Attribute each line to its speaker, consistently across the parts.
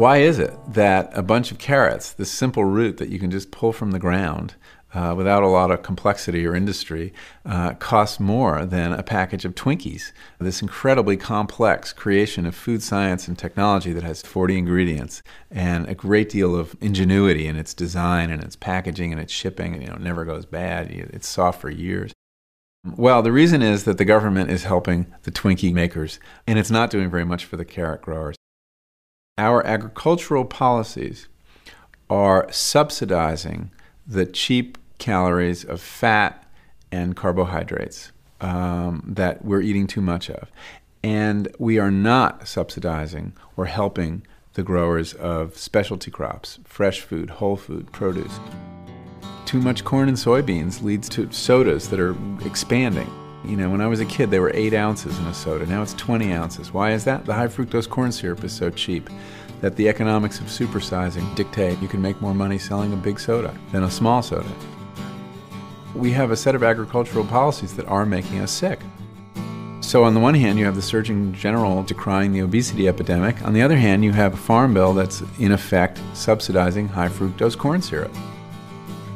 Speaker 1: Why is it that a bunch of carrots, this simple root that you can just pull from the ground uh, without a lot of complexity or industry, uh, costs more than a package of Twinkies? This incredibly complex creation of food science and technology that has 40 ingredients and a great deal of ingenuity in its design and its packaging and its shipping. And, you know, it never goes bad. It's soft for years. Well, the reason is that the government is helping the Twinkie makers, and it's not doing very much for the carrot growers. Our agricultural policies are subsidizing the cheap calories of fat and carbohydrates um, that we're eating too much of. And we are not subsidizing or helping the growers of specialty crops, fresh food, whole food, produce. Too much corn and soybeans leads to sodas that are expanding. You know, when I was a kid, they were eight ounces in a soda. Now it's 20 ounces. Why is that? The high fructose corn syrup is so cheap that the economics of supersizing dictate you can make more money selling a big soda than a small soda. We have a set of agricultural policies that are making us sick. So, on the one hand, you have the Surgeon General decrying the obesity epidemic. On the other hand, you have a farm bill that's, in effect, subsidizing high fructose corn syrup.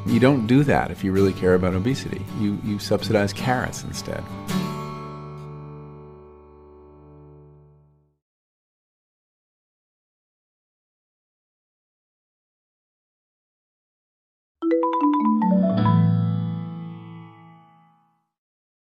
Speaker 1: You don't do that if you really care about obesity. You, you subsidize carrots instead.